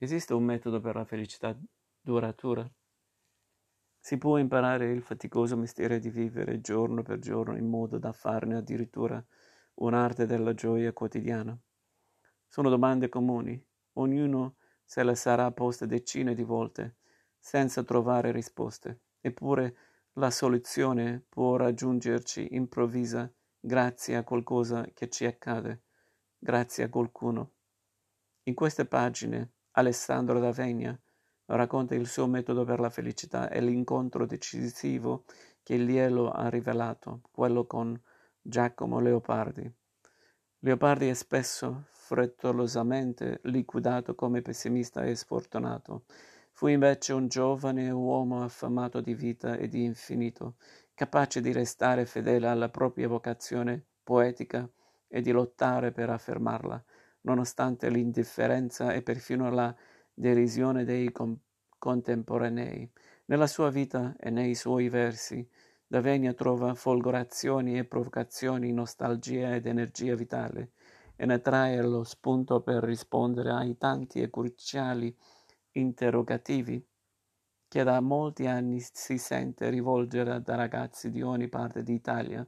Esiste un metodo per la felicità duratura? Si può imparare il faticoso mestiere di vivere giorno per giorno in modo da farne addirittura un'arte della gioia quotidiana? Sono domande comuni, ognuno se le sarà poste decine di volte, senza trovare risposte. Eppure la soluzione può raggiungerci improvvisa grazie a qualcosa che ci accade, grazie a qualcuno. In queste pagine Alessandro D'Avegna racconta il suo metodo per la felicità e l'incontro decisivo che glielo ha rivelato, quello con Giacomo Leopardi. Leopardi è spesso frettolosamente liquidato come pessimista e sfortunato. Fu invece un giovane uomo affamato di vita e di infinito, capace di restare fedele alla propria vocazione poetica e di lottare per affermarla nonostante l'indifferenza e perfino la derisione dei com- contemporanei. Nella sua vita e nei suoi versi, Davegna trova folgorazioni e provocazioni, nostalgia ed energia vitale, e ne trae lo spunto per rispondere ai tanti e cruciali interrogativi che da molti anni si sente rivolgere da ragazzi di ogni parte d'Italia,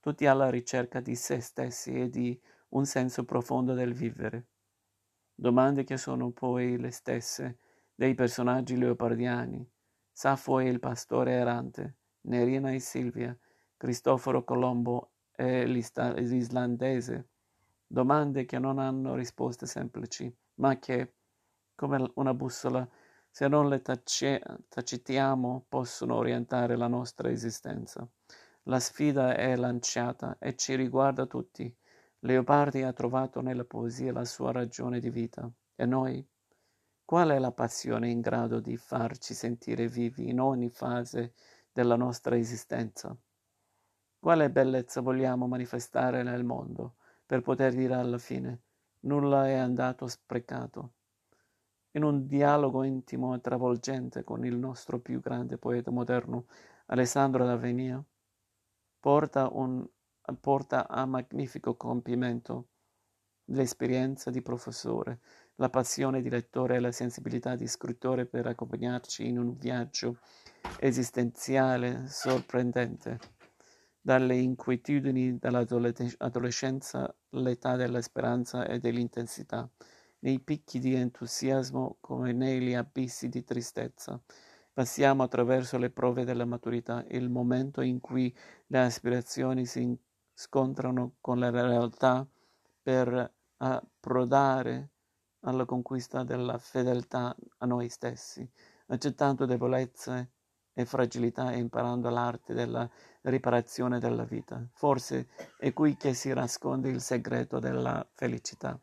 tutti alla ricerca di se stessi e di un senso profondo del vivere. Domande che sono poi le stesse dei personaggi leopardiani, Saffo e il pastore errante, Nerina e Silvia, Cristoforo Colombo e l'islandese, domande che non hanno risposte semplici, ma che, come una bussola, se non le tace- tacitiamo, possono orientare la nostra esistenza. La sfida è lanciata e ci riguarda tutti, Leopardi ha trovato nella poesia la sua ragione di vita. E noi? Qual è la passione in grado di farci sentire vivi in ogni fase della nostra esistenza? Quale bellezza vogliamo manifestare nel mondo per poter dire alla fine nulla è andato sprecato? In un dialogo intimo e travolgente con il nostro più grande poeta moderno, Alessandro D'Avenia, porta un porta a magnifico compimento l'esperienza di professore, la passione di lettore e la sensibilità di scrittore per accompagnarci in un viaggio esistenziale sorprendente. Dalle inquietudini dell'adolescenza all'età della speranza e dell'intensità, nei picchi di entusiasmo come negli abissi di tristezza. Passiamo attraverso le prove della maturità, il momento in cui le aspirazioni si scontrano con la realtà per approdare alla conquista della fedeltà a noi stessi, accettando debolezze e fragilità e imparando l'arte della riparazione della vita. Forse è qui che si nasconde il segreto della felicità.